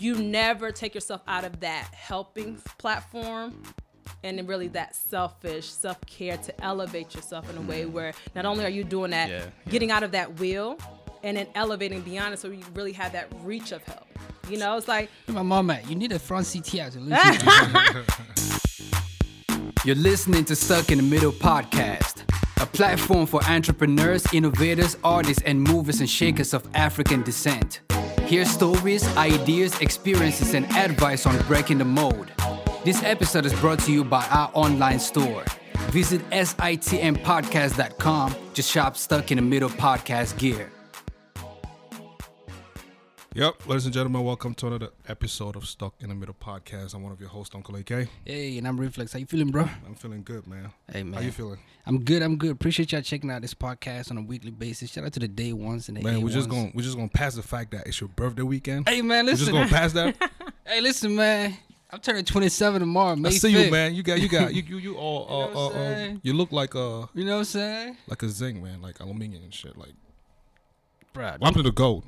you never take yourself out of that helping platform and really that selfish self-care to elevate yourself in a way mm-hmm. where not only are you doing that Yeah, getting out of that wheel and then elevating beyond it so you really have that reach of help you know it's like Where my mom at? You need a front CTI to listen. You're listening to Stuck in the Middle podcast, a platform for entrepreneurs, innovators, artists, and movers and shakers of African descent. Hear stories, ideas, experiences, and advice on breaking the mold. This episode is brought to you by our online store. Visit sitmpodcast.com to shop Stuck in the Middle podcast gear. Yep, ladies and gentlemen, welcome to another episode of Stuck in the Middle podcast. I'm one of your hosts, Uncle AK. Hey, and I'm Reflex. How you feeling, bro? I'm feeling good, man. Hey, man. How you feeling? I'm good. I'm good. Appreciate y'all checking out this podcast on a weekly basis. Shout out to the day ones and the Man, we're just A1s. going we're just gonna pass the fact that it's your birthday weekend. Hey man, Listen. we're just gonna pass that. hey, listen, man. I'm turning 27 tomorrow. May I see you, man. You got you got you you you all You know uh, uh, uh, you look like a, You know what I'm saying? like a zinc, man, like aluminium and shit. Like what happened to the gold?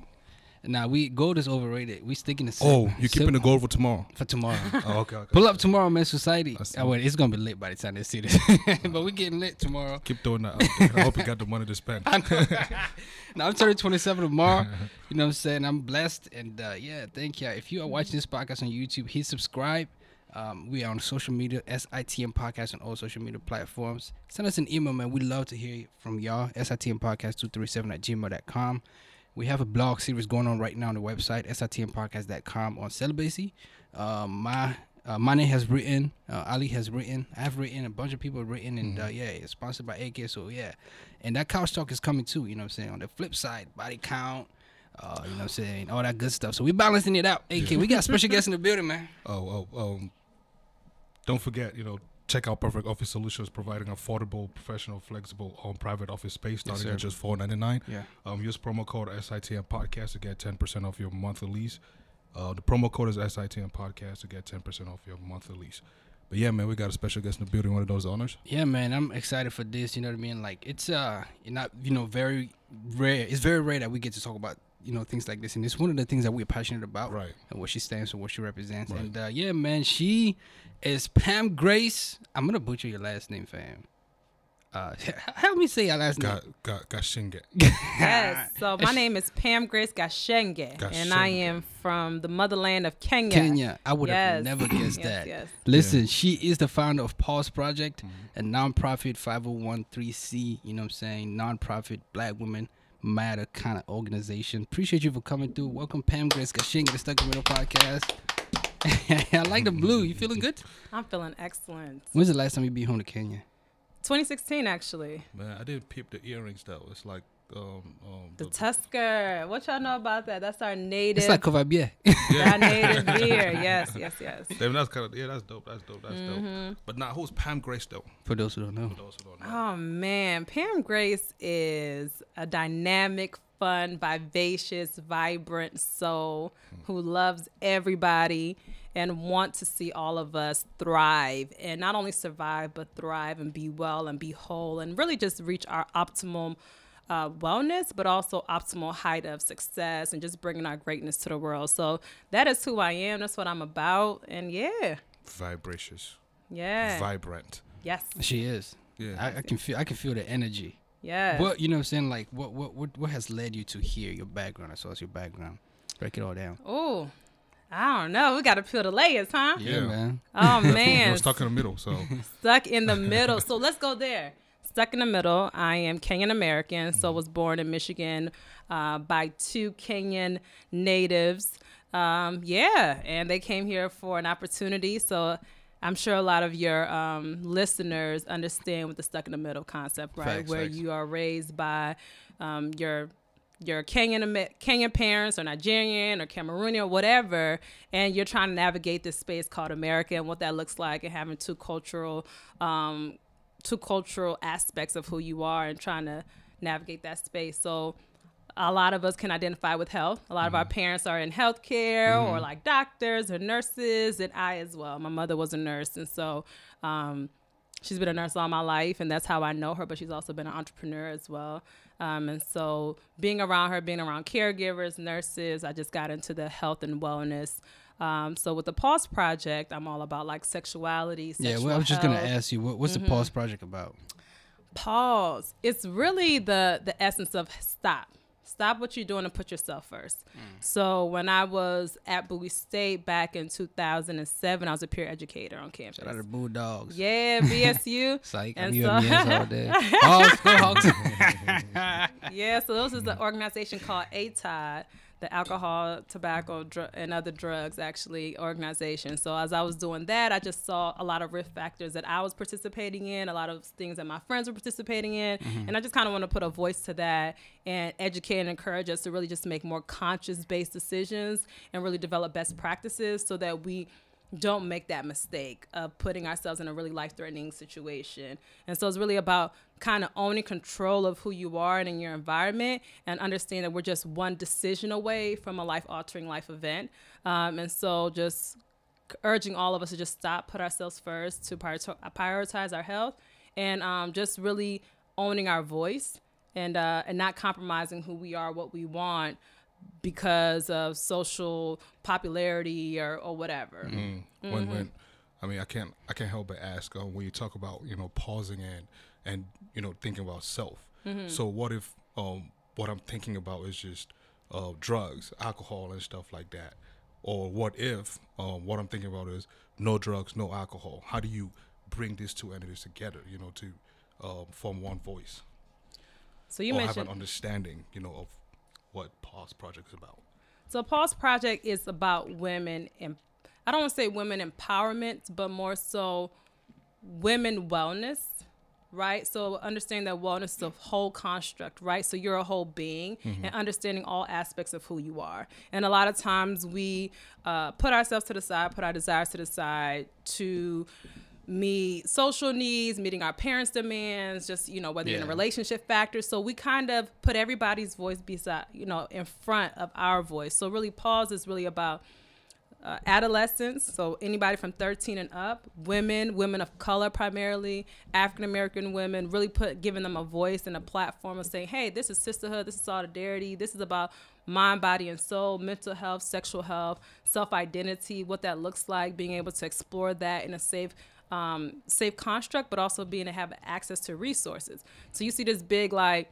Nah, we gold is overrated. We sticking to Oh, you keeping the gold for tomorrow. for tomorrow. Oh, okay, okay. Pull up tomorrow, man. Society. Oh, wait, it's gonna be lit by the time they see this, but we getting lit tomorrow. Keep doing that. I hope you got the money to spend. Now I'm turning 27 tomorrow. You know what I'm saying? I'm blessed, and uh, yeah, thank you. If you are watching this podcast on YouTube, hit subscribe. Um, we are on social media, SITM Podcast on all social media platforms. Send us an email, man. We love to hear from y'all. SITM Podcast 237 at gmail.com. We have a blog series going on right now on the website, sitmpodcast.com on celibacy. Um, my uh, Mane has written, uh, Ali has written, I've written, a bunch of people have written, and uh, yeah, it's sponsored by AK. So yeah, and that couch talk is coming too. You know what I'm saying? On the flip side, body count, uh, you know what I'm saying, all that good stuff. So we're balancing it out. AK, we got special guests in the building, man. Oh, oh, um, don't forget, you know, check out Perfect Office Solutions, providing affordable, professional, flexible, home private office space starting sir. at just four ninety nine. Yeah. Um, use promo code SITM Podcast to get ten percent off your monthly lease. Uh, the promo code is SITM Podcast to get ten percent off your monthly lease. But yeah, man, we got a special guest in the building. One of those owners. Yeah, man, I'm excited for this. You know what I mean? Like it's uh, not you know very rare. It's very rare that we get to talk about you know things like this, and it's one of the things that we're passionate about. Right. And what she stands for, what she represents, Right. and uh, yeah, man, she is Pam Grace. I'm gonna butcher your last name, fam. Uh, help me say your last name. Got got got yes so my name is pam grace gashenge and i am from the motherland of kenya Kenya. I would have never guessed Yes, that. yes. Listen, she is the founder of Pause Project, Mm-hmm. a nonprofit 501c, you know what I'm saying, nonprofit black women matter kind of organization. Appreciate you for coming through. Welcome, Pam Grace Kashing, the Stuck in the Middle podcast. I like the blue. You feeling good? i'm feeling excellent When's the last time you be home to Kenya? 2016 actually Man, I didn't peep the earrings though. It's like um um The Tusker. What y'all know about that? That's our native. It's like Kovabie. our native beer. Yes, yes, yes. Damn, that's kind of yeah, that's dope. That's dope. That's Mm-hmm. dope. But now, who's Pam Grace though? For those who don't know. For those who don't know. Oh man, Pam Grace is a dynamic, fun, vivacious, vibrant soul who loves everybody and want to see all of us thrive and not only survive but thrive and be well and be whole and really just reach our optimum uh, wellness, but also optimal height of success and just bringing our greatness to the world. So that is who I am. That's what I'm about. And yeah, Vibracious, yeah, vibrant. yes, She is. Yeah. I, I can feel I can feel the energy. yes. What you know what I'm saying? Like what what what what has led you to here, your background? I saw it's your background. Break it all down. Oh, I don't know. We got to peel the layers, huh? Yeah. man. Oh man. We're man, stuck in the middle, so stuck in the middle. So let's go there. Stuck in the middle. I am Kenyan American, so was born in Michigan uh, by two Kenyan natives. Um, yeah, and they came here for an opportunity. So I'm sure a lot of your um, listeners understand what the stuck in the middle concept, right? Facts, Where facts. you are raised by um, your your Kenyan Kenyan parents or Nigerian or Cameroonian or whatever, and you're trying to navigate this space called America and what that looks like, and having two cultural um, two cultural aspects of who you are, and trying to navigate that space. So. A lot of us can identify with health. A lot of our parents are in healthcare or like doctors or nurses, and I as well. My mother was a nurse, and so um, she's been a nurse all my life, and that's how I know her. But she's also been an entrepreneur as well. Um, and so being around her, being around caregivers, nurses, I just got into the health and wellness. Um, so with the Pause Project, I'm all about like sexuality. Yeah, well, I was just gonna ask you, what, what's Mm-hmm. the Pause Project about? pause it's really the the essence of stop stop what you're doing and put yourself first so when i was at bowie state back in 2007 i was a peer educator on campus Shout out to Bulldogs. yeah bsu Psych, And I'm so- UMES all day. Hogs, go Hogs. yeah so this is an organization called atod the alcohol tobacco dr- and other drugs actually organization. So as i was doing that i just saw a lot of risk factors that i was participating in a lot of things that my friends were participating in. Mm-hmm. And i just kind of want to put a voice to that and educate and encourage us to really just make more conscious based decisions and really develop best practices so that we don't make that mistake of putting ourselves in a really life threatening situation. And so it's really about kind of owning control of who you are and in your environment and understand that we're just one decision away from a life altering life event. Um, and so just urging all of us to just stop, put ourselves first, to prioritize our health, and um, just really owning our voice and uh, and not compromising who we are, what we want, because of social popularity or, or whatever. Mm. When when I mean I can't I can't help but ask uh, when you talk about you know pausing and and you know thinking about self. So what if um what I'm thinking about is just uh drugs, alcohol, and stuff like that, or what if um what I'm thinking about is no drugs, no alcohol? How do you bring these two entities together? You know to um, form one voice So you or have an understanding you know of what Pause Project is about. So Pause Project is about women and I don't want to say women empowerment, but more so women wellness, right? So understanding that wellness is a whole construct, right? So you're a whole being and understanding all aspects of who you are. And a lot of times we uh, put ourselves to the side, put our desires to the side to meet social needs, meeting our parents' demands, just you know whether you're in a relationship factor. So we kind of put everybody's voice beside, you know, in front of our voice. So really, pause is really about uh, adolescents, so anybody from 13 and up, women, women of color primarily, African American women, really put giving them a voice and a platform of saying, hey, this is sisterhood, this is solidarity, this is about mind, body, and soul, mental health, sexual health, self identity, what that looks like, being able to explore that in a safe. Um, safe construct, but also being to have access to resources. So you see this big like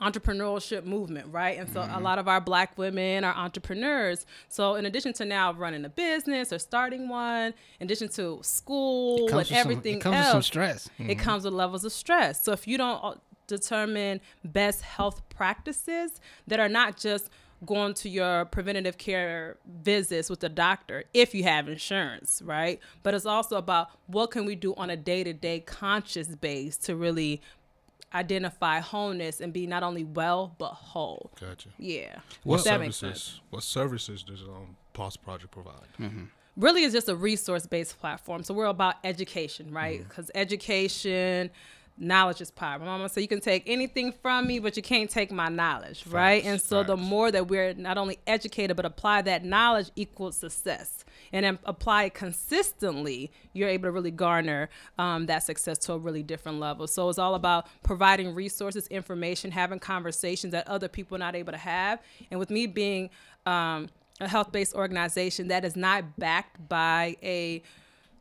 entrepreneurship movement, right? And so Mm-hmm. a lot of our black women are entrepreneurs. So in addition to now running a business or starting one, in addition to school and with some- everything it comes else, with some stress. it comes with levels of stress. So if you don't uh, determine best health practices that are not just going to your preventative care visits with the doctor if you have insurance, right? But it's also about what can we do on a day-to-day conscious base to really identify wholeness and be not only well but whole. Gotcha. Yeah. What services? What services does um Pause Project provide? really is just a resource based platform. So we're about education, right? Because education, knowledge is power. My mama said you can take anything from me, but you can't take my knowledge, right? And so the more that we're not only educated but apply that knowledge equals success. And then apply it consistently, you're able to really garner um, that success to a really different level. So it's all about providing resources, information, having conversations that other people are not able to have. And with me being um, a health-based organization that is not backed by a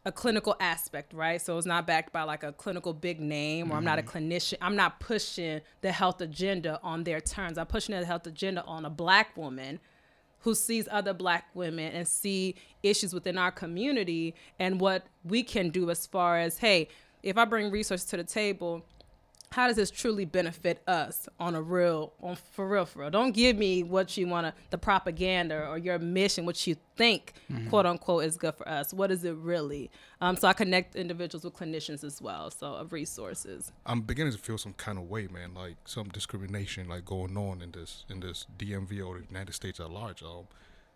a clinical aspect, right? So it's not backed by like a clinical big name, or I'm not a mm-hmm. clinician. I'm not pushing the health agenda on their terms. I'm pushing the health agenda on a black woman who sees other black women and see issues within our community and what we can do as far as, hey, if I bring resources to the table, how does this truly benefit us on a real on for real for real? Don't give me what you want to the propaganda or your mission what you think quote unquote is good for us. What is it really? Um, so i connect individuals with clinicians as well so of resources. I'm beginning to feel some kind of way, man. Like some discrimination, like going on in this in this DMV or the United States at large. Um,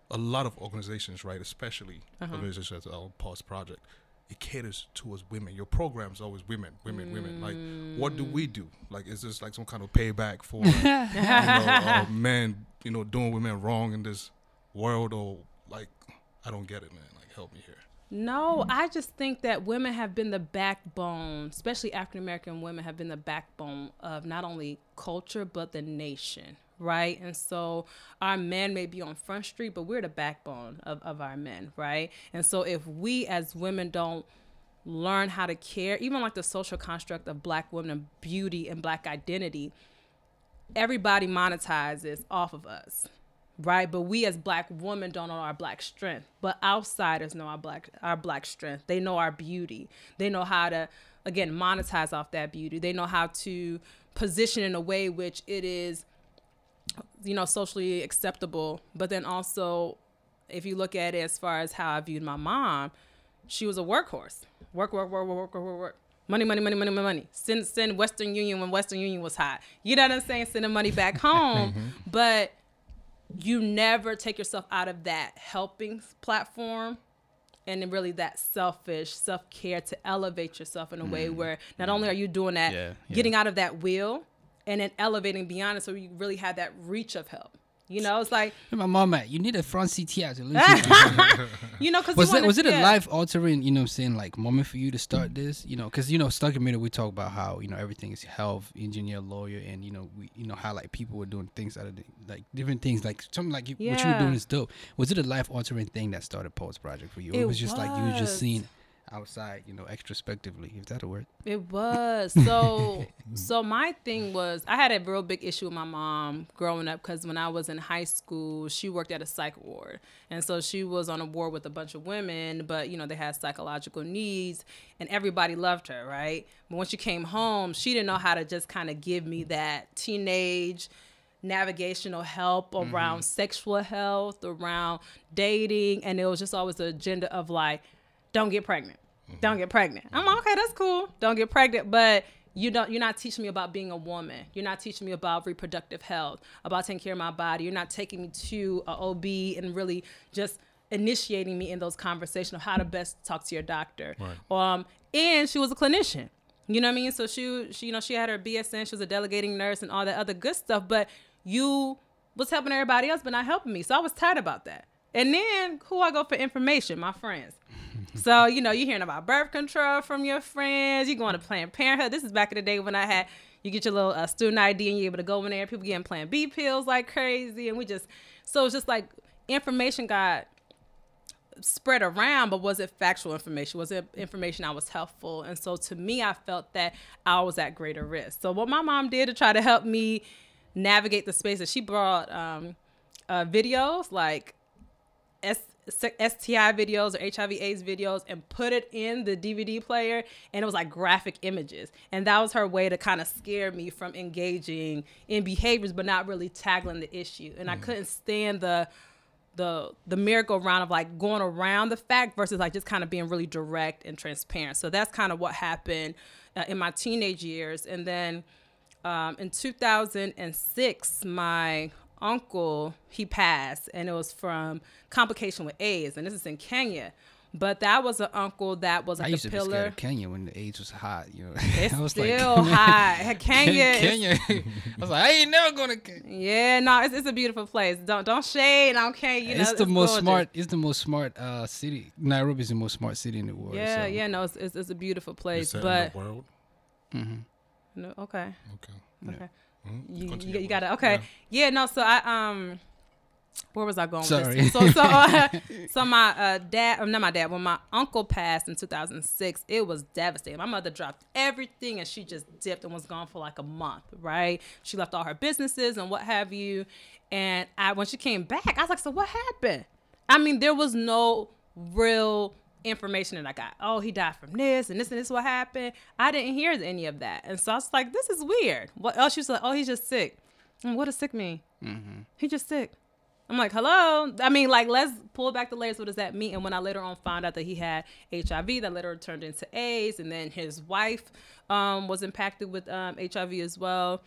a lot of organizations, right, especially organizations as our Pause Project, it caters towards women. Your program's always women, women, women. Like, what do we do? Like, is this like some kind of payback for you know, uh, men, you know, doing women wrong in this world, or like, I don't get it, man. Like, help me here. No, I just think that women have been the backbone, especially African American women have been the backbone of not only culture but the nation, right? And so our men may be on Front Street, but we're the backbone of, of our men, right? And so if we as women don't learn how to care, even like the social construct of black women, and beauty and black identity, everybody monetizes off of us right? But we as black women don't know our black strength. But outsiders know our black our black strength. They know our beauty. They know how to again monetize off that beauty. They know how to position in a way which it is you know socially acceptable but then also if you look at it as far as how i viewed my mom she was a workhorse. Work work work work work work work money money money money money money. Send send western union when western union was hot. You know what i'm saying? Sending money back home. Mm-hmm. But you never take yourself out of that helping platform and then really that selfish self-care to elevate yourself in a way mm-hmm. where not mm-hmm. only are you doing that Yeah, yeah. getting out of that wheel and then elevating beyond it so you really have that reach of help you know it's like my mom at? You need a front CTI to listen you know because was it was it a life altering? You know, what I'm saying like moment for you to start this. You know, because you know, stuck in middle, we talk about how you know everything is health, engineer, lawyer, and you know, we you know how like people were doing things out of the, like different things, like something like you, what you were doing is dope. Was it a life altering thing that started Pause Project for you? It It was just like you were just was. seeing outside, you know, extrospectively, if that a word. It was so. so my thing was, I had a real big issue with my mom growing up because when I was in high school, she worked at a psych ward, and so she was on a ward with a bunch of women, but you know they had psychological needs, and everybody loved her, right? But when she came home, she didn't know how to just kind of give me that teenage navigational help around mm-hmm. sexual health, around dating, and it was just always the agenda of like, don't get pregnant, don't get pregnant. I'm like, okay, that's cool, don't get pregnant, but you don't you're not teaching me about being a woman. You're not teaching me about reproductive health about taking care of my body. You're not taking me to a ob and really just initiating me in those conversations of how to best talk to your doctor. Right. um and she was a clinician. You know what i mean? So she, she you know she had her bsn she was a delegating nurse and all that other good stuff but you was helping everybody else but not helping me. So i was tired about that and then who i go for information my friends so, you know, you're hearing about birth control from your friends. You're going to Planned Parenthood. This is back in the day when I had, you get your little uh, student ID and you're able to go in there. People getting Plan B pills like crazy. And we just, so it's just like information got spread around, but was it factual information? Was it information I was helpful? And so to me, I felt that I was at greater risk. So what my mom did to try to help me navigate the space is she brought um, uh, videos like S- STI videos or HIV AIDS videos and put it in the DVD player and it was like graphic images. And that was her way to kind of scare me from engaging in behaviors but not really tackling the issue. And I couldn't stand the the the merry-go-round of like going around the fact versus like just kind of being really direct and transparent. So that's kind of what happened uh, in my teenage years. And then um, in 2006, my uncle he passed, and it was from complication with AIDS, and this is in Kenya. But that was an uncle that was I used a to be scared pillar. of Kenya when the AIDS was hot. You know, It's I was still hot. Kenya, is- Kenya. I was like, I ain't never going to Kenya. yeah, no, it's, it's a beautiful place. Don't don't shade. I don't care. You know, it's the most gorgeous. smart. It's the most smart uh, city. Nairobi is the most smart city in the world. Yeah, so. yeah, no, it's, it's, it's a beautiful Is place, that but in the world? no, okay, Okay. okay. Mhm. You, Continue, you, got to okay. Yeah. Yeah. no. So I um, where was I going? With Sorry. this? So so uh, so my uh, dad, um, not my dad. When my uncle passed in 2006, it was devastating. My mother dropped everything and she just dipped and was gone for like a month. Right? She left all her businesses and what have you. And I when she came back, I was like, so what happened? I mean, there was no real information that I got. Oh, he died from this and this and this what happened. I didn't hear any of that. And so I was like, this is weird. What else? She was like, oh, he's just sick. And what does sick mean? He just sick. I'm like, hello. I mean, like, let's pull back the layers. What does that mean? And when I later on found out that he had HIV, that later turned into AIDS, and then his wife um, was impacted with um, HIV as well.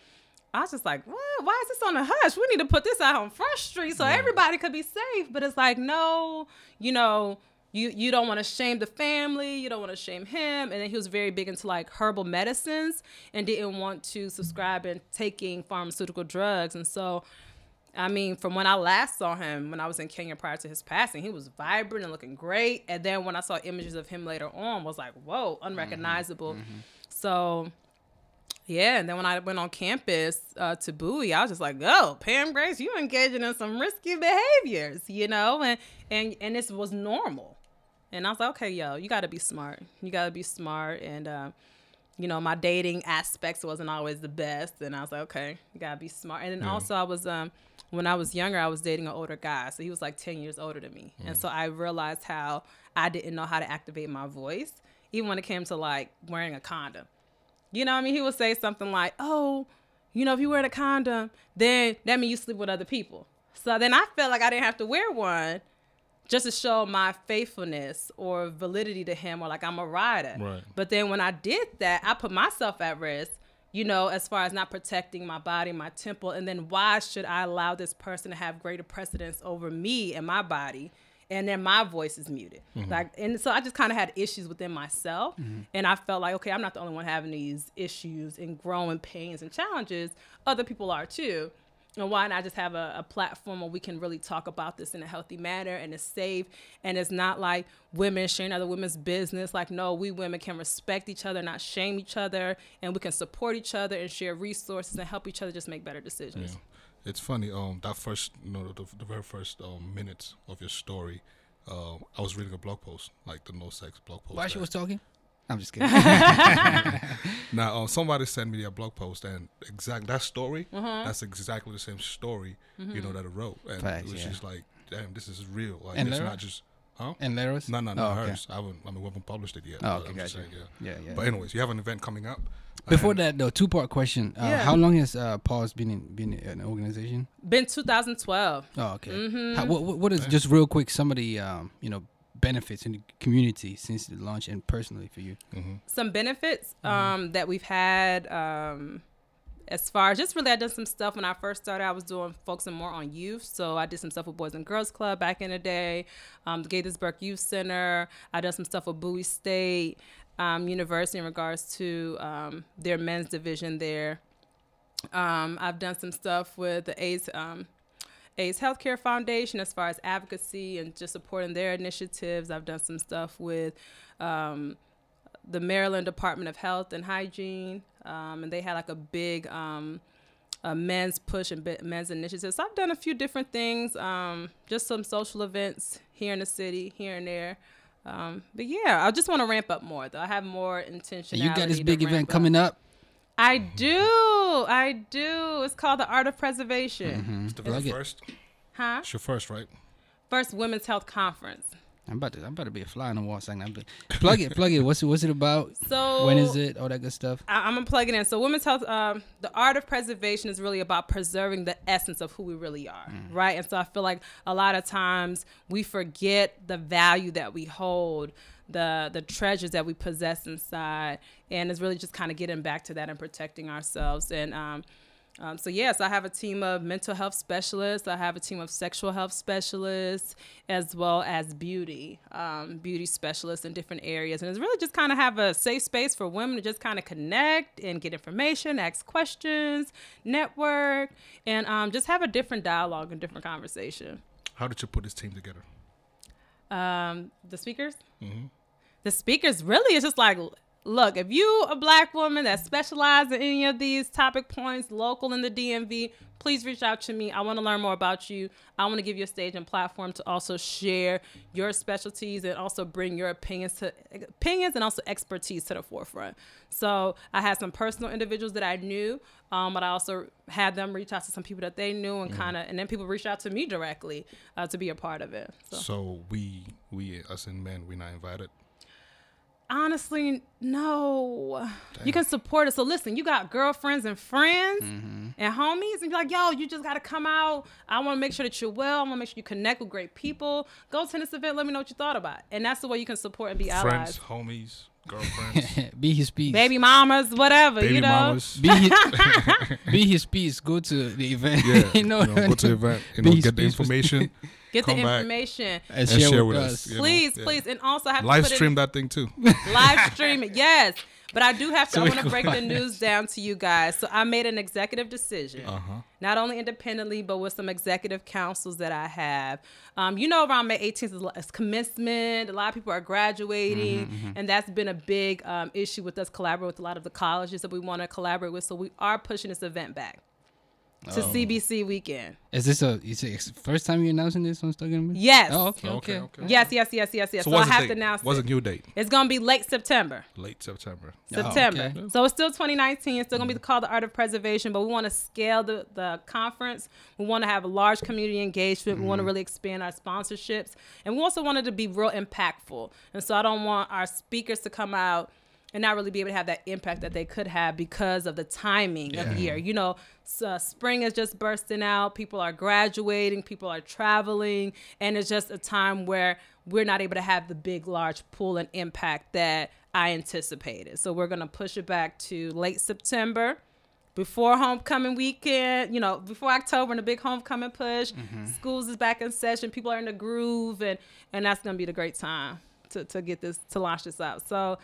I was just like, what? Why is this on the hush? We need to put this out on Front Street so everybody could be safe. But it's like, no, you know, you you don't want to shame the family, you don't want to shame him. And then he was very big into like herbal medicines and didn't want to subscribe and taking pharmaceutical drugs. And so I mean, from when I last saw him, when I was in Kenya prior to his passing, he was vibrant and looking great. And then when I saw images of him later on, was like, whoa, unrecognizable. So, yeah. And then when I went on campus uh, to Bowie, I was just like, oh, Pam Grace, you engaging in some risky behaviors, you know? And and and this was normal. And I was like, okay, yo, you got to be smart. You got to be smart. And uh, you know, my dating aspects wasn't always the best. And I was like, okay, you gotta be smart. And then Yeah. also I was um when I was younger, I was dating an older guy. So he was like 10 years older than me. And so I realized how I didn't know how to activate my voice, even when it came to like wearing a condom. You know what I mean? He would say something like, Oh, you know, if you wear a condom, then that means you sleep with other people. So then I felt like I didn't have to wear one just to show my faithfulness or validity to him or like I'm a rider. Right. But then when I did that, I put myself at risk, you know, as far as not protecting my body, my temple. And then why should I allow this person to have greater precedence over me and my body? And then my voice is muted. Mm-hmm. Like, and so I just kind of had issues within myself. Mm-hmm. And I felt like, okay, I'm not the only one having these issues and growing pains and challenges. Other people are too. And why not just have a, a platform where we can really talk about this in a healthy manner and it's safe and it's not like women sharing other women's business. Like, no, we women can respect each other, not shame each other, and we can support each other and share resources and help each other just make better Yeah. decisions. It's funny. Um, that first, you know, the, the very first um, minutes of your story, uh, I was reading a blog post, like the no sex blog post. While she was talking, I'm just kidding. Now, um, somebody sent me a blog post, and exact that story, Uh-huh. that's exactly the same story, Mm-hmm. you know, that I wrote, and Facts, it was yeah. just like, damn, this is real. Like, And it's Lara? not just, huh? and Laris? No, no, no, Oh, okay. hers. I haven't. I mean, we haven't published it yet. Oh, okay, I'm just gotcha. saying, yeah. Yeah, yeah. But anyways, you have an event coming up. Before that, though, two part question. Uh, Yeah. How long has uh, Pause been in been in an organization? Been 2012. Oh, okay. Mm-hmm. How, what, what- what is just real quick some of the um, you know benefits in the community since the launch and personally for you? Mhm. some benefits um, that we've had um, as far as just really I done some stuff when I first started. I was doing focusing more on youth, so I did some stuff with Boys and Girls Club back in the day, um, the Gaithersburg Youth Center. I done some stuff with Bowie State um, University in regards to um, their men's division there. Um, I've done some stuff with the AIDS um, AIDS Healthcare Foundation as far as advocacy and just supporting their initiatives. I've done some stuff with um, the Maryland Department of Health and Hygiene, um, and they had like a big um, a men's push and men's initiative. So I've done a few different things, um, just some social events here in the city, here and there. Um, but yeah, I just want to ramp up more though. I have more intention. You got this big event coming up. I do, I do. It's called the Art of Preservation, It's the very it. first. huh? It's your first, right? First Women's Health Conference. I'm about to I'm about to be a fly on the wall saying that. But plug it, plug it. What's it what's it about? So when is it? All that good stuff. I, I'm gonna plug it in. So, women's health, um, the art of preservation is really about preserving the essence of who we really are, right? And so, I feel like a lot of times we forget the value that we hold, the the treasures that we possess inside, and it's really just kind of getting back to that and protecting ourselves. And um, um, so yes, I have a team of mental health specialists. I have a team of sexual health specialists, as well as beauty, um, beauty specialists in different areas. And it's really just kind of have a safe space for women to just kind of connect and get information, ask questions, network, and um, just have a different dialogue and different conversation. How did you put this team together? Um, the speakers, Mm-hmm. The speakers really is just like look if you a black woman that specializes in any of these topic points local in the dmv please reach out to me i want to learn more about you i want to give you a stage and platform to also share your specialties and also bring your opinions to opinions and also expertise to the forefront so i had some personal individuals that i knew um, but i also had them reach out to some people that they knew and kind of and then people reached out to me directly uh, to be a part of it so. So we, we as in men, we're not invited. Honestly, no. You can support us. So listen, you got girlfriends and friends mm-hmm. and homies, and you're like, yo, you just gotta come out. I want to make sure that you're well. I want to make sure you connect with great people. Go to this event. Let me know what you thought about. it. And that's the way you can support and be Friends, allies. homies, girlfriends, be his piece. Baby mamas, whatever, baby you know. mamas. Be his, be his piece. Go to the event. Yeah, you know, go to the event. You know, his get the information. Get the come back. information. and, And share with us. you know, Please, yeah. please. And also I have Live to put stream in, that thing too. live stream it. Yes. But I do have to. So I want to break the news down to you guys. So I made an executive decision, Uh huh. not only independently, but with some executive councils that I have. Um, you know, around May 18th is commencement. A lot of people are graduating, Mm-hmm, and that's been a big um, issue with us collaborating with a lot of the colleges that we want to collaborate with. So we are pushing this event back to Oh. CBC weekend. Is this a is it first time you're announcing this on Stuck in Me? Yes. Oh, okay, Okay, okay. okay. Yes, yes, yes, yes, yes. So So, I what's the have to date? announce What's it. a new date? It's gonna be late September. Late September. Oh, September. okay. So it's still 2019. It's still gonna be called the Art of Preservation, but we want to scale the, the conference. We want to have a large community engagement. We Mm-hmm. want to really expand our sponsorships, and we also wanted to be real impactful. And so I don't want our speakers to come out and not really be able to have that impact that they could have because of the timing of the year. You know, uh, spring is just bursting out. People are graduating. People are traveling, and it's just a time where we're not able to have the big, large pull and impact that I anticipated. So we're gonna push it back to late September. Before homecoming weekend, you know, before October and the big homecoming push, schools is back in session, people are in the groove, and and that's gonna be the great time to, to get this to launch this out. So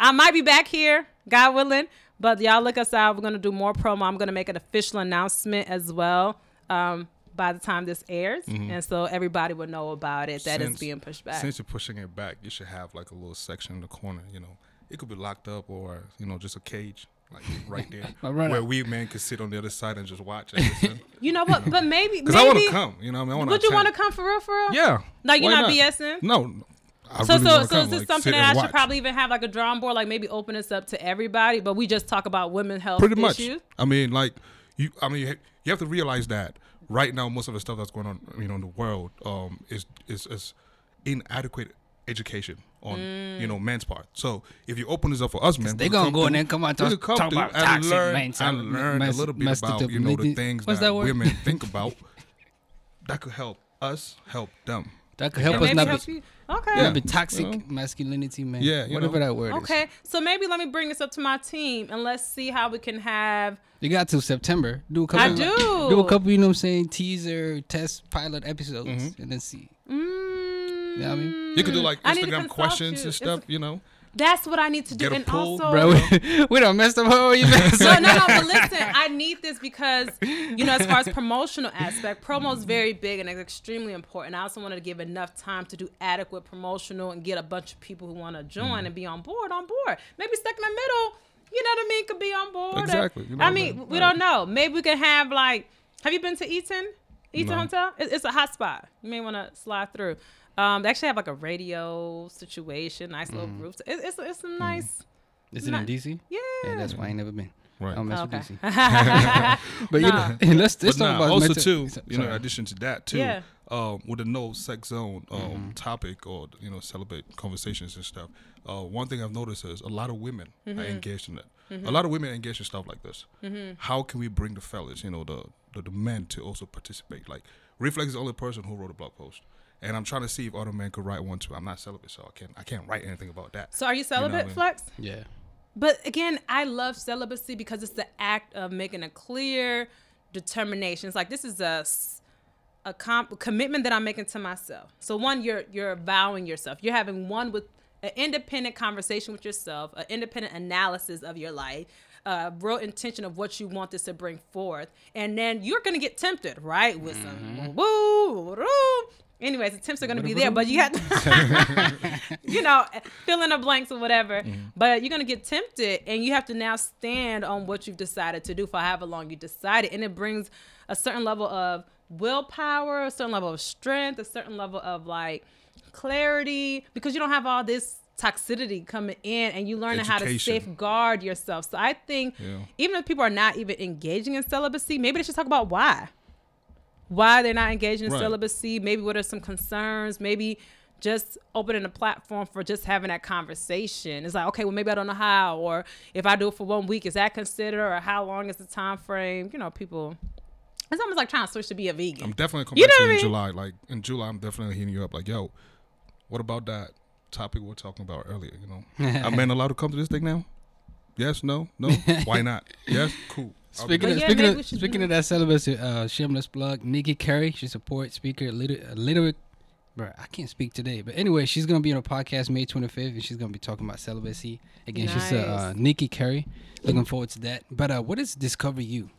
I might be back here, God willing, but y'all look us out. We're gonna do more promo. I'm gonna make an official announcement as well um, by the time this airs, and so everybody will know about it that it's Since- being pushed back. Since you're pushing it back, you should have like a little section in the corner. You know, it could be locked up or you know just a cage like right there right where up. we man could sit on the other side and just watch. You know what? But maybe Because I want to come. You know, what I mean, I want Would you want to come for real? For real? Yeah. Like you're why not, BSing. No. No. I So really so wanna so is this like, something that I and should probably even have like a drawing board, like maybe open this up to everybody, but we just talk about women health pretty much. issues. I mean, like you. I mean, you have to realize that right now, most of the stuff that's going on, you know, in the world, um, is is, is inadequate education on you know men's part. So if you open this up for us, men, They we gonna come go in through- there and come out we and could come talk about and toxic learn men, and learn a little bit about you know the things What's that, that women think about that could help us help them. That could help And us maybe not help be, you- Okay. Yeah. not be toxic You know? masculinity, man. Yeah, you whatever know. that word is. Okay, so maybe let me bring this up to my team and let's see how we can have. You got to September. Do a couple. I do. Do a couple. You know what I'm saying? Teaser, test, pilot episodes, Mm-hmm. and then see. Mm, Yeah, I mean- You could do like I need to Instagram questions you. and stuff. It's- You know, That's what I need to do, Get a and pool, also, Bro, we, we don't mess up whole event. no, no, no. But listen, I need this because you know, as far as promotional aspect, promo is very big and it's extremely important. I also wanted to give enough time to do adequate promotional and get a bunch of people who want to join mm-hmm. and be on board on board. Maybe stuck in the middle. You know what I mean? Could be on board. or- Exactly, you know I mean, mean? we don't know. Maybe we can have like. Have you been to Eaton? Eaton No. Hotel? It's a hot spot. You may want to slide through. Um, they actually have like a radio situation, nice little roof. It, it's it's some nice. Is it Not- in DC? Yeah. Yeah, that's why I ain't never been. Right. I don't mess Okay. with DC. But you know, let's, let's but talk nah, about also mental- too, you know, in addition to that too, Yeah. um, with the no sex zone um, Mm-hmm. topic or you know celebrate conversations and stuff. Uh, one thing I've noticed is a lot of women Mm-hmm. are engaged in it. A lot of women are engaged in stuff like this. Mm-hmm. How can we bring the fellas, you know, the, the the men to also participate? Like Reflex is the only person who wrote a blog post. And I'm trying to see if other men could write one too. I'm not celibate, so I can't I can't write anything about that. So are you celibate, what I mean? Flex? Yeah. But again, I love celibacy because it's the act of making a clear determination. It's like this is a comp- commitment that I'm making to myself. So one, you're you're vowing yourself. You're having one with an independent conversation with yourself, an independent analysis of your life, a real intention of what you want this to bring forth, and then you're gonna get tempted, right, with some mm-hmm. woo, woo, woo. Anyways, the attempts are gonna be there, but you have to, you know, fill in the blanks or whatever. Mm-hmm. But you're gonna get tempted, and you have to now stand on what you've decided to do for however long you decided, and it brings a certain level of willpower, a certain level of strength, a certain level of like clarity, because you don't have all this toxicity coming in, and you learn how to safeguard yourself. So I think Yeah. even if people are not even engaging in celibacy, maybe they should talk about why why they're not engaging in Right. celibacy, maybe what are some concerns, maybe just opening a platform for just having that conversation. It's like, okay, well maybe I don't know how, or if I do it for one week, is that considered, or how long is the time frame? You know, people. It's almost like trying to switch to be a vegan. I'm definitely coming You back know to you what I in mean? July. Like in July, I'm definitely hitting you up. Like, yo, what about that topic we are talking about earlier? You know, are men allowed to come to this thing now? Yes, no, no. Why not? Yes, cool. I'll be Speaking of, yeah, speaking, of, speaking of that celibacy, uh, shameless plug, Nikki Carey, she support speaker, liter- uh, literary, Bro, I can't speak today. But anyway, she's gonna be on a podcast May 25th, and she's gonna be talking about celibacy. Again, she's uh, uh, Nikki Curry. Looking forward to that. But uh, what is Discover You?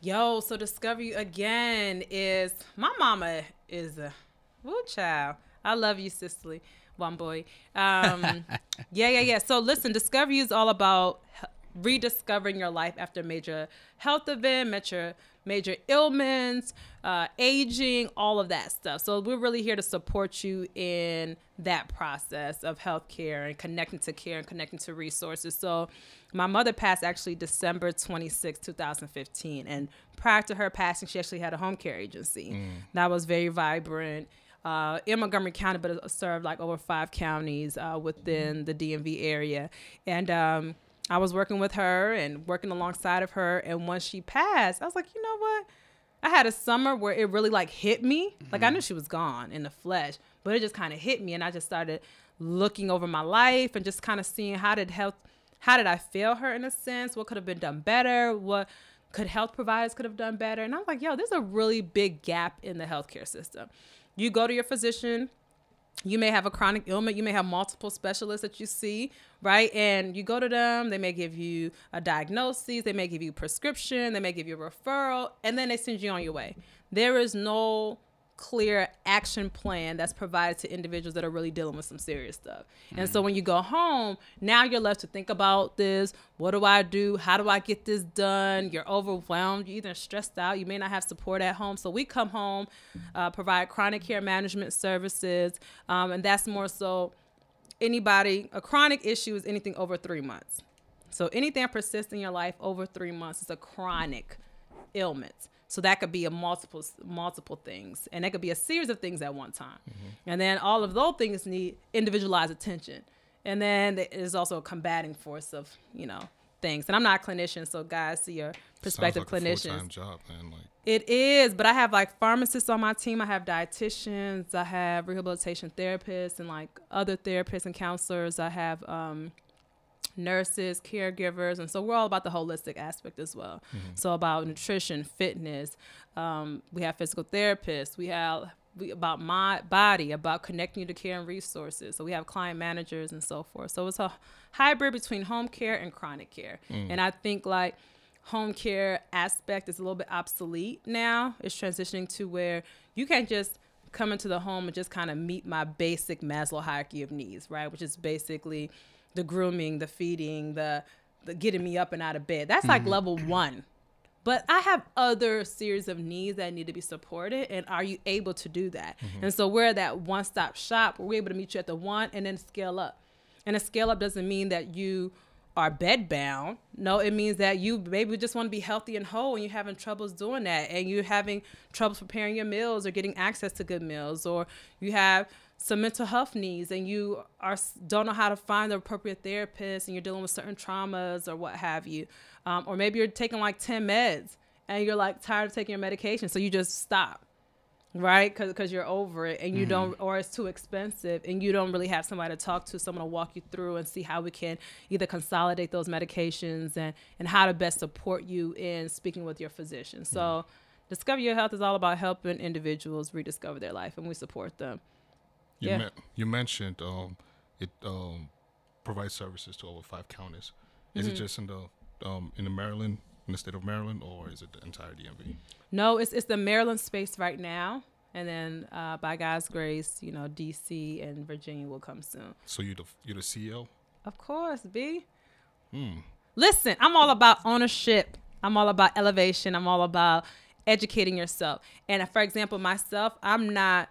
Yo, so Discover You again is my mama is a woo child. I love you, Cicely. One boy. Um, yeah, yeah, yeah. So listen, Discover You is all about h- rediscovering your life after major health event, major major ailments, uh, aging, all of that stuff. So we're really here to support you in that process of healthcare and connecting to care and connecting to resources. So my mother passed actually December 26, 2015. And prior to her passing, she actually had a home care agency that was very vibrant. Uh, in Montgomery County, but it served like over five counties uh, within the DMV area. And um, I was working with her and working alongside of her. And once she passed, I was like, you know what? I had a summer where it really like hit me. Like I mm-hmm. knew she was gone in the flesh, but it just kind of hit me, and I just started looking over my life and just kind of seeing how did health, how did I fail her in a sense? What could have been done better? What could health providers could have done better? And I was like, yo, there's a really big gap in the healthcare system. You go to your physician, you may have a chronic ailment you may have multiple specialists that you see right? And you go to them. They may give you a diagnosis. They may give you prescription. They may give you a referral. And then they send you on your way. There is no clear action plan that's provided to individuals that are really dealing with some serious stuff. And so when you go home now you're left to think about this. What do i do? How do i get this done? You're overwhelmed. You're either stressed out. You may not have support at home. So we come home uh, provide chronic care management services um, and that's more so anybody a chronic issue is anything over three months. So anything that persists in your life over three months is a chronic ailment so that could be a multiple multiple things and that could be a series of things at one time and then all of those things need individualized attention and then there is also a combating force of you know things and i'm not a clinician so guys see your prospective like clinicians job, man. Like it is, but I have like pharmacists on my team. I have dietitians. I have rehabilitation therapists and like other therapists and counselors. I have um, nurses, caregivers, and so we're all about the holistic aspect as well. So about nutrition, fitness. Um, we have physical therapists. We have we, about my body, about connecting you to care and resources. So we have client managers and so forth. So it's a hybrid between home care and chronic care. And I think like home care aspect is a little bit obsolete now. It's transitioning to where you can't just come into the home and just kind of meet my basic Maslow hierarchy of needs, right? Which is basically the grooming, the feeding, the, the getting me up and out of bed. That's like mm-hmm. level one. But I have other series of needs that need to be supported, and are you able to do that? Mm-hmm. And so we're that one stop shop. We're able to meet you at the one and then scale up. And a scale up doesn't mean that you are bed bound. No, it means that you maybe just want to be healthy and whole and you're having troubles doing that and you're having troubles preparing your meals or getting access to good meals or you have some mental health needs and you are don't know how to find the appropriate therapist and you're dealing with certain traumas or what have you. Um, or maybe you're taking like 10 meds and you're like tired of taking your medication so you just stop right? Because you're over it and you don't or it's too expensive and you don't really have somebody to talk to someone to walk you through and see how we can either consolidate those medications and and how to best support you in speaking with your physician. So discover your health is all about helping individuals rediscover their life and we support them you, Yeah. men- you mentioned um, it um, provides services to over five counties. Is Mm-hmm. it just in the um, in the Maryland, in the state of Maryland, or is it the entire DMV? no it's it's the maryland space right now and then uh, by god's grace you know dc and virginia will come soon So you the you're the CEO. of course b Hmm. Listen, I'm all about ownership. I'm all about elevation. I'm all about educating yourself. And for example, myself, I'm not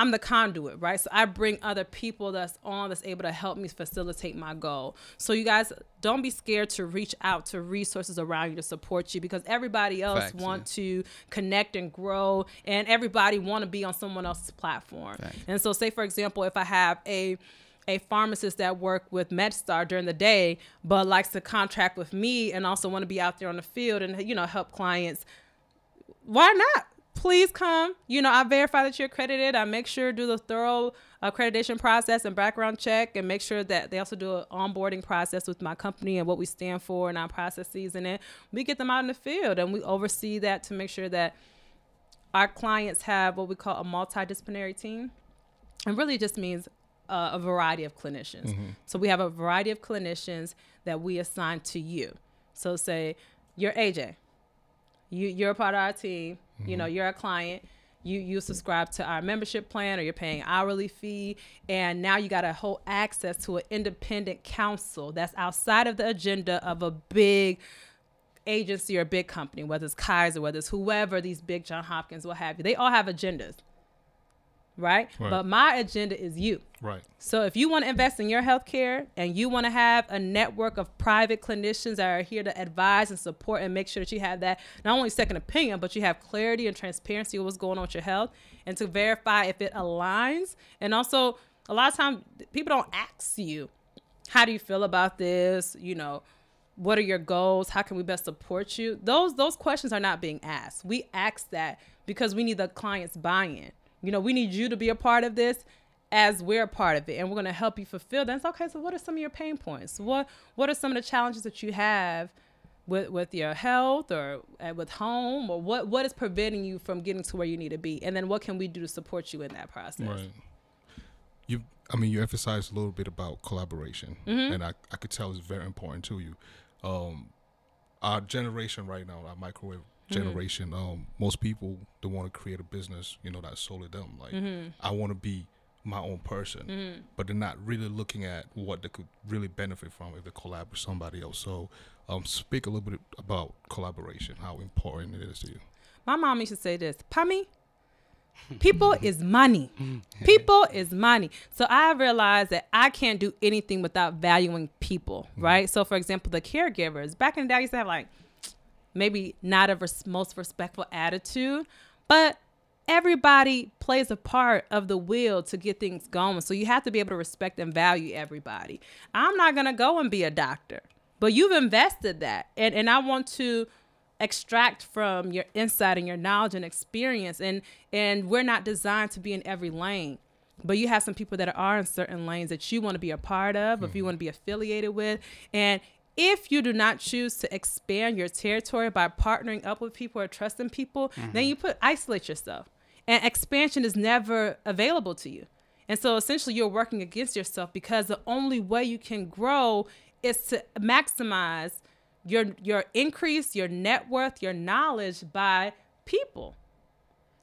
I'm the conduit, right? So I bring other people that's on that's able to help me facilitate my goal. So you guys don't be scared to reach out to resources around you to support you because everybody else Facts, want to connect and grow and everybody want to be on someone else's platform. Facts. And so say for example, if I have a a pharmacist that work with MedStar during the day, but likes to contract with me and also want to be out there on the field and you know help clients. Why not? Please come. You know, I verify that you're accredited. I make sure do the thorough accreditation process and background check, and make sure that they also do an onboarding process with my company and what we stand for and our processes. And then we get them out in the field and we oversee that to make sure that our clients have what we call a multidisciplinary team. And really just means uh, a variety of clinicians. So we have a variety of clinicians that we assign to you. So say you're AJ, you you're a part of our team. You know, mm-hmm. you're a client. You you subscribe to our membership plan, or you're paying hourly fee, and now you got a whole access to an independent counsel that's outside of the agenda of a big agency or a big company, whether it's Kaiser, whether it's whoever these big John Hopkins, what have you. They all have agendas, right? Right. But my agenda is you. Right. So if you want to invest in your healthcare and you want to have a network of private clinicians that are here to advise and support and make sure that you have that not only second opinion, but you have clarity and transparency of what's going on with your health and to verify if it aligns. And also, a lot of times people don't ask you, how do you feel about this? You know, what are your goals? How can we best support you? Those those questions are not being asked. We ask that because we need the client's buy-in. You know, we need you to be a part of this as we're a part of it and we're going to help you fulfill that. It's okay. So what are some of your pain points? What what are some of the challenges that you have with with your health or uh, with home or what what is preventing you from getting to where you need to be? And then what can we do to support you in that process? Right. You, I mean, you emphasized a little bit about collaboration, Mm-hmm. and I, I could tell it's very important to you. Um, our generation right now, our microwave Mm-hmm. generation, um, most people they want to create a business, you know, that's solely them. Like, Mm-hmm. I want to be my own person, but they're not really looking at what they could really benefit from if they collab with somebody else. So, um, speak a little bit about collaboration, how important it is to you. My mom used to say this, Pummy, people is money. People is money. So I realized that I can't do anything without valuing people, right? So for example, the caregivers, back in the day, I used to have like maybe not a res- most respectful attitude, but everybody plays a part of the wheel to get things going. So you have to be able to respect and value everybody. I'm not going to go and be a doctor, but you've invested that. And and I want to extract from your insight and your knowledge and experience and and we're not designed to be in every lane but you have some people that are in certain lanes that you want to be a part of if you mm-hmm. want to be affiliated with and if you do not choose to expand your territory by partnering up with people or trusting people then you mm-hmm. put isolate yourself. And expansion is never available to you. And so essentially you're working against yourself because the only way you can grow is to maximize your your increase your net worth your knowledge by people.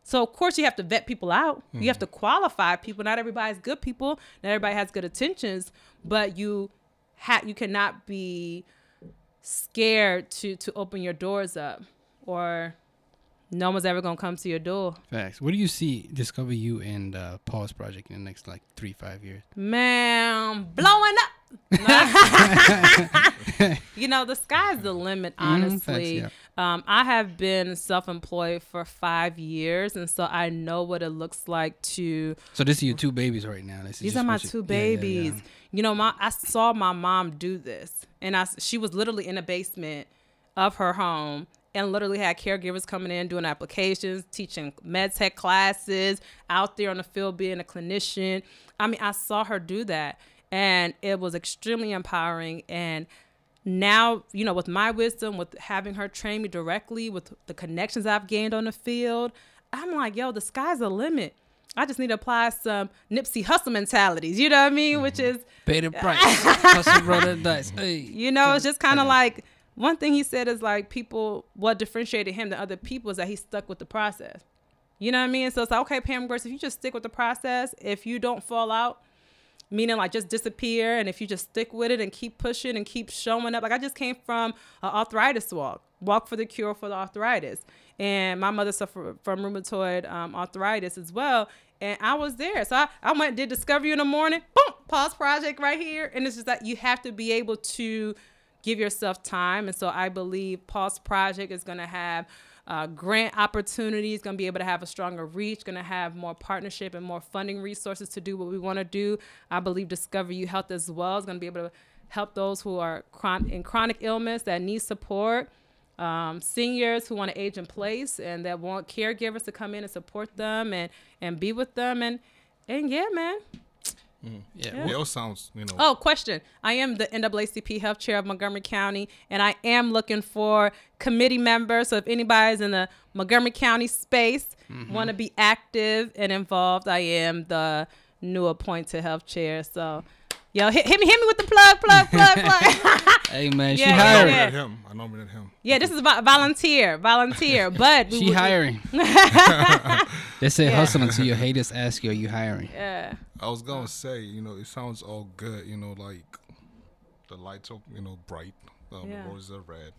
So of course you have to vet people out. You have mm-hmm. to qualify people. Not everybody's good people. Not everybody has good intentions but you ha- you cannot be scared to to open your doors up or no one's ever gonna come to your door Facts. What do you see Discover You and uh, Pause Project in the next like three five years? Man, blowing up. you know, the sky's the limit, honestly. Mm-hmm. facts, um, I have been self employed for five years, and so I know what it looks like to. So this is your two babies right now. This is These are my what you- two yeah, yeah, yeah. babies. You know, my I saw my mom do this, and I she was literally in the basement of her home and literally had caregivers coming in doing applications, teaching med tech classes, out there on the field being a clinician. I mean, I saw her do that, and it was extremely empowering. And now, you know, with my wisdom, with having her train me directly, with the connections I've gained on the field, I'm like, yo, the sky's the limit. I just need to apply some Nipsey Hussle mentalities, you know what I mean? Which mm-hmm. is, the price. Hustle, brother, dice. Hey. you know, it's just kind of like one thing he said is like people, what differentiated him to other people is that he stuck with the process. You know what I mean? So it's like, okay, Pam Grace, if you just stick with the process, if you don't fall out, meaning like just disappear, and if you just stick with it and keep pushing and keep showing up. Like I just came from an arthritis walk, walk for the cure for the arthritis, and my mother suffered from rheumatoid um, arthritis as well. And I was there, so I, I went did discovery in the morning. Boom, pause project right here, and it's just that you have to be able to give yourself time. And so I believe Pause Project is going to have uh, grant opportunities, going to be able to have a stronger reach, going to have more partnership and more funding resources to do what we want to do. I believe Discover You Health as well is going to be able to help those who are chron- in chronic illness that need support. Um, seniors who want to age in place and that want caregivers to come in and support them and and be with them and and yeah man Mm, yeah. It all sounds, you know. Oh, question. I am the NAACP Health Chair of Montgomery County, and I am looking for committee members. So if anybody's in the Montgomery County space, mm-hmm. want to be active and involved, I am the new appointed health chair. So, yo, hit, hit me, hit me with the plug, plug, plug, plug. Hey man, she Yeah, I yeah, hiring. yeah. nominated him. I nominated him. yeah, this is vo- volunteer, volunteer. But She would- hiring. they say Yeah. hustle until your haters ask you, are you hiring? Yeah. I was gonna say, you know, it sounds all good. You know, like the lights are, you know, bright. Um, Yeah. The roses are red.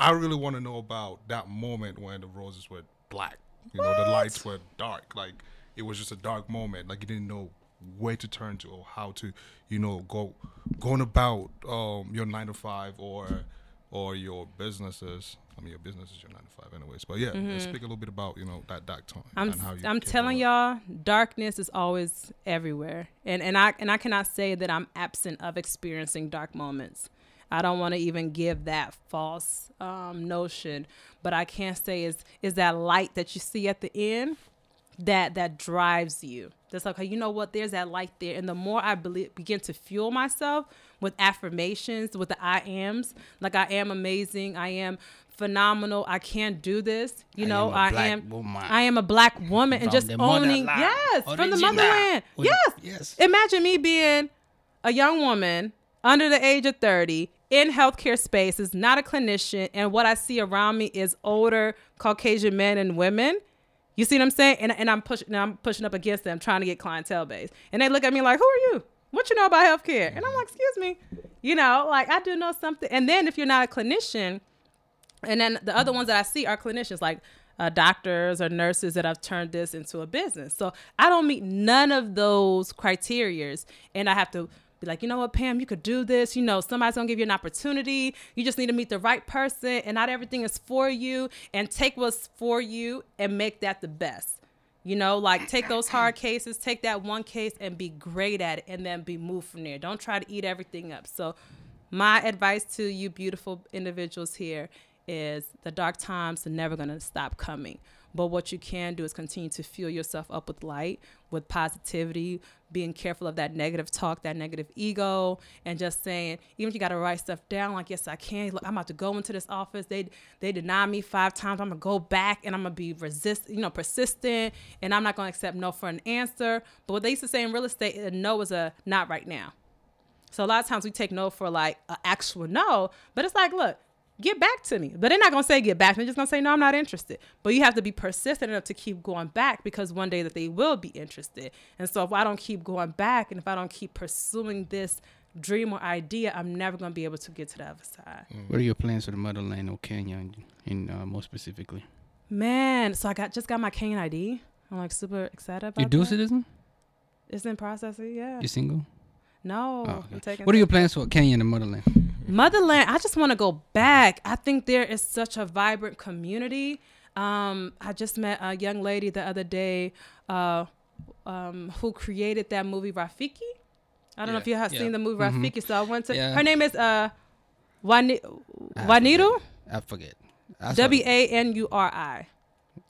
I really want to know about that moment when the roses were black. You know, the lights were dark. Like it was just a dark moment. Like you didn't know where to turn to or how to, you know, go going about um, your nine to five or or your businesses. I mean, your business is your nine to five, anyways. But yeah, speak a little bit about you know that dark time. Mm-hmm. I'm and how you I'm telling y'all, darkness is always everywhere, and and I and I cannot say that I'm absent of experiencing dark moments. I don't want to even give that false um, notion, but I can say is is that light that you see at the end that that drives you. That's like, you know what? There's that light there, and the more I believe, begin to fuel myself with affirmations, with the I ams, like I am amazing, I am phenomenal, I can't do this. You I know, am I am. woman. I am a black woman, and just owning, yes, from the motherland, yes, yes. Imagine me being a young woman under the age of 30 in healthcare spaces, not a clinician, and what I see around me is older Caucasian men and women. You see what I'm saying? And, and I'm pushing I'm pushing up against them, trying to get clientele base. And they look at me like, Who are you? What you know about healthcare? And I'm like, excuse me. You know, like I do know something. And then if you're not a clinician, and then the other ones that I see are clinicians, like uh, doctors or nurses that have turned this into a business. So I don't meet none of those criterias, and I have to be like, you know what, Pam, you could do this. You know, somebody's gonna give you an opportunity. You just need to meet the right person, and not everything is for you. And take what's for you and make that the best. You know, like take those hard cases, take that one case and be great at it, and then be moved from there. Don't try to eat everything up. So my advice to you beautiful individuals here is the dark times are never going to stop coming. But what you can do is continue to fuel yourself up with light with positivity being careful of that negative talk that negative ego and just saying even if you got to write stuff down like yes i can. Look i'm about to go into this office. They they deny me five times. I'm gonna go back and i'm gonna be resist you know persistent and i'm not gonna accept no for an answer. But what they used to say in real estate a no is a not right now. So a lot of times we take no for like an actual no, but it's like, look, get back to me. But they're not gonna say get back. to me. They're just gonna say no, I'm not interested. But you have to be persistent enough to keep going back because one day that they will be interested. And so if I don't keep going back and if I don't keep pursuing this dream or idea, I'm never gonna be able to get to the other side. What are your plans for the motherland or Kenya, in, in uh, more specifically? Man, so I got just got my Kenyan ID. I'm like super excited about it. You dual that. citizen? It's in processing, yeah. You single? No, Oh, okay. I'm taking What are your plans for Kenya and the motherland? Motherland, I just want to go back. I think there is such a vibrant community. Um, I just met a young lady the other day uh, um, who created that movie Rafiki. I don't know if you have yeah. seen the movie Mhm. Rafiki. So I went to Yeah. her name is uh, Wani, I forget. W. A N U R I.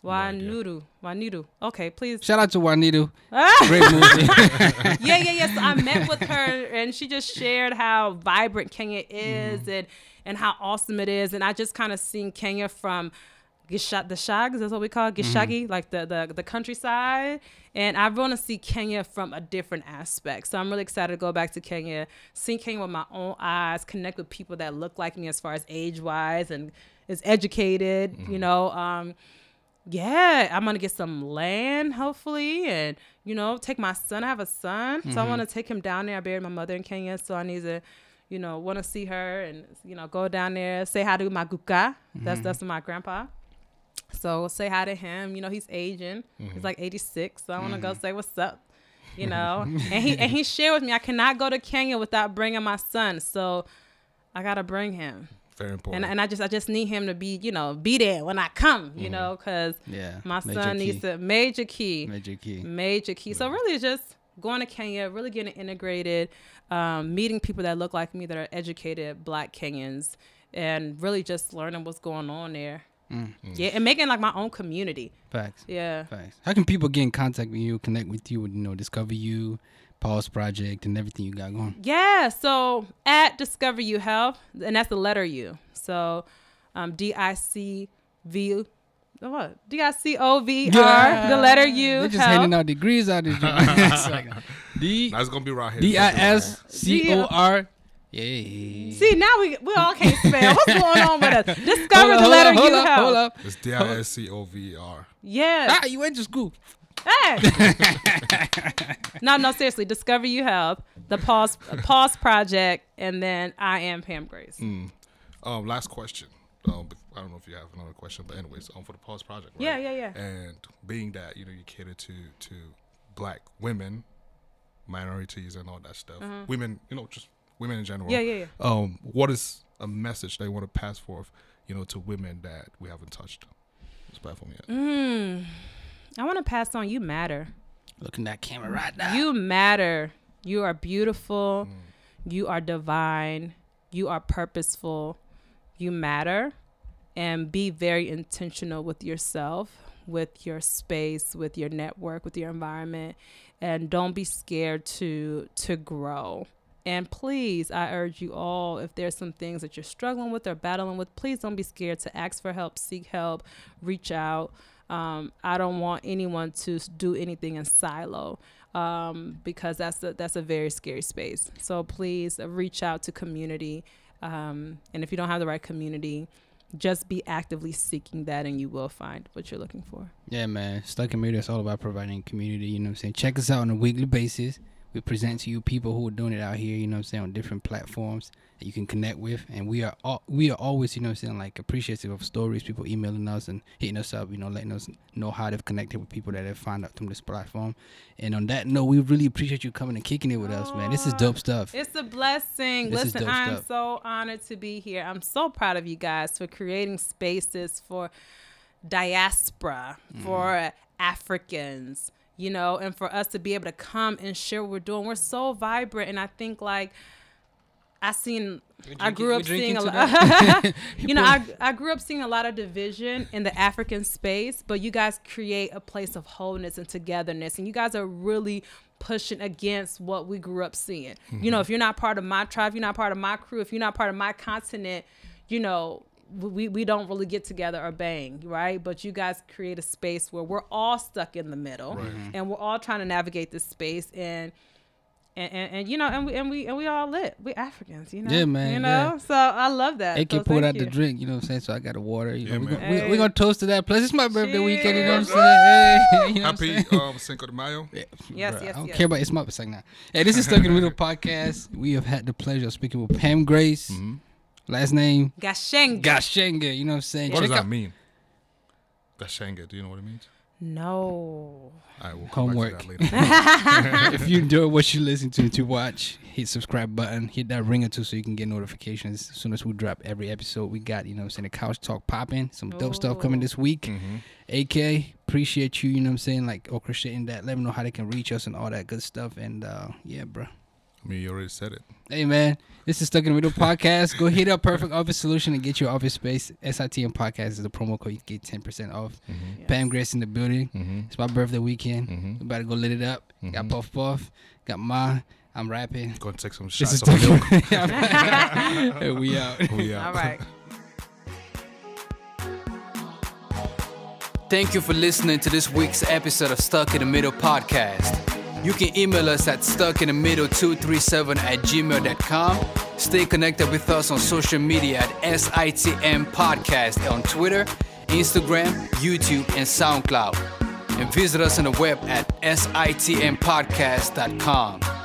No idea. Waniru, Waniru. Okay, please. Shout out to Juanito. Ah! Great movie. yeah, yeah, yeah. So I met with her, and she just shared how vibrant Kenya is, and and how awesome it is. And I just kind of seen Kenya from Gisha- the Shags, that's what we call it, Gishagi, like the, the the countryside. And I want to see Kenya from a different aspect. So I'm really excited to go back to Kenya, see Kenya with my own eyes, connect with people that look like me as far as age wise and is educated. You know. Um, yeah, I'm gonna get some land hopefully, and you know, take my son. I have a son, so I mm-hmm. want to take him down there. I buried my mother in Kenya, so I need to, you know, want to see her and you know, go down there, say hi to my guka. That's mm-hmm. that's my grandpa. So say hi to him. You know, he's Asian. He's mm-hmm. like 86, so I want to go say what's up. You know, and he and he shared with me I cannot go to Kenya without bringing my son, so I gotta bring him. Very important. And, and I just I just need him to be you know be there when I come you Mm-hmm. know because yeah. my major son key. needs to major key Major key. major key so really just going to Kenya really getting integrated um, meeting people that look like me that are educated black Kenyans and really just learning what's going on there Mm. yeah and making like my own community Facts. yeah Facts. How can people get in contact with you, connect with you, you know, discover you, Pause Project and everything you got going. Yeah. So at Discover You Health, and that's the letter U. So um, D I C V. What? D I C O V R, the letter U. They're just health. handing out degrees out this joint. It's like D That's gonna be right here. D I S C O R. Yeah. See, now we we all can't spell. What's going on with us? Discover Hold the up, hold letter up, hold U up, health. hold up. It's D I S C O V R. Yeah. Ah, you went to school. Hey. no, no, seriously. Discover You Health, the Pause Pause Project, and then I am Pam Grace. Mm. Um, last question. Um, I don't know if you have another question, but anyways, um, for the pause project. Right? Yeah, yeah, yeah. And being that you know you cater to to black women, minorities, and all that stuff, women, you know, just women in general. Mm-hmm. Yeah, yeah, yeah. Um, what is a message they want to pass forth, you know, to women that we haven't touched this platform yet? Mm. I want to pass on. You matter. Look in that camera right now. You matter. You are beautiful. Mm. You are divine. You are purposeful. You matter. And be very intentional with yourself, with your space, with your network, with your environment. And don't be scared to to grow. And please, I urge you all, if there's some things that you're struggling with or battling with, please don't be scared to ask for help, seek help, reach out. Um, I don't want anyone to do anything in silo um, because that's a, that's a very scary space. So please uh, reach out to community. Um, and if you don't have the right community, just be actively seeking that and you will find what you're looking for. Yeah, man. Stuck in Media is all about providing community. You know what I'm saying? Check us out on a weekly basis. We present to you people who are doing it out here, you know what I'm saying, on different platforms that you can connect with. And we are all, we are always, you know what I'm saying, like appreciative of stories, people emailing us and hitting us up, you know, letting us know how they've connected with people that they've found out from this platform. And on that note, we really appreciate you coming and kicking it with us, man. This is dope stuff. It's a blessing. This Listen, I'm so honored to be here. I'm so proud of you guys for creating spaces for diaspora, Mm-hmm. for Africans, you know, and for us to be able to come and share what we're doing. We're so vibrant. And I think, like, I seen, I grew up seeing a lot. you know, I, I grew up seeing a lot of division in the African space, but you guys create a place of wholeness and togetherness, and you guys are really pushing against what we grew up seeing. You know, if you're not part of my tribe, you're not part of my crew, if you're not part of my continent, you know, we, we don't really get together or bang, right? But you guys create a space where we're all stuck in the middle and we're all trying to navigate this space and and, and, and you know, and we and we and we all lit. We Africans, you know. Yeah, man, You know, yeah. so I love that. AK so pulled thank out the drink, you know what I'm saying? So I got a water. You Yeah, know, we're man. gonna, we, Hey. we're gonna toast to that. Plus, it's my birthday weekend, you know what I'm saying? Hey, you know Happy saying? um, Cinco de Mayo. Yeah, Yes, bruh, yes, I don't yes. care about it's my second now. Hey, this is Stuck in the Middle podcast. We have had the pleasure of speaking with Pam Grace. Mm-hmm. Last name Gashenga. Gashenga. You know what I'm saying? What does Check that out- mean? That's Shanga. Do you know what it means? no. All right, we'll come Homework. back to that later. if you enjoy what you listen to to watch, hit subscribe button, hit that ringer too so you can get notifications as soon as we drop every episode. We got, you know what I'm saying, the couch talk popping, some dope stuff coming this week. mm-hmm. AK, appreciate you, you know what I'm saying, like orchestrating that. Let them know how they can reach us and all that good stuff. And uh yeah, bro. I mean, you already said it. Hey man, this is Stuck in the Middle podcast. Go hit up Perfect Office Solution and get your office space. SITM podcast is the promo code. You get ten percent off. Mm-hmm. Pam Grace in the building. Mm-hmm. It's my birthday weekend. Mm-hmm. We about to go lit it up. Got Mhm. Puff Puff. Got Ma. I'm rapping. Go and take some This shots is of milk. Hey, we out. we out. All right. Thank you for listening to this week's episode of Stuck in the Middle podcast. You can email us at stuckinthemiddle237 at gmail.com. Stay connected with us on social media at SITM Podcast on Twitter, Instagram, YouTube, and SoundCloud. And visit us on the web at sitmpodcast.com.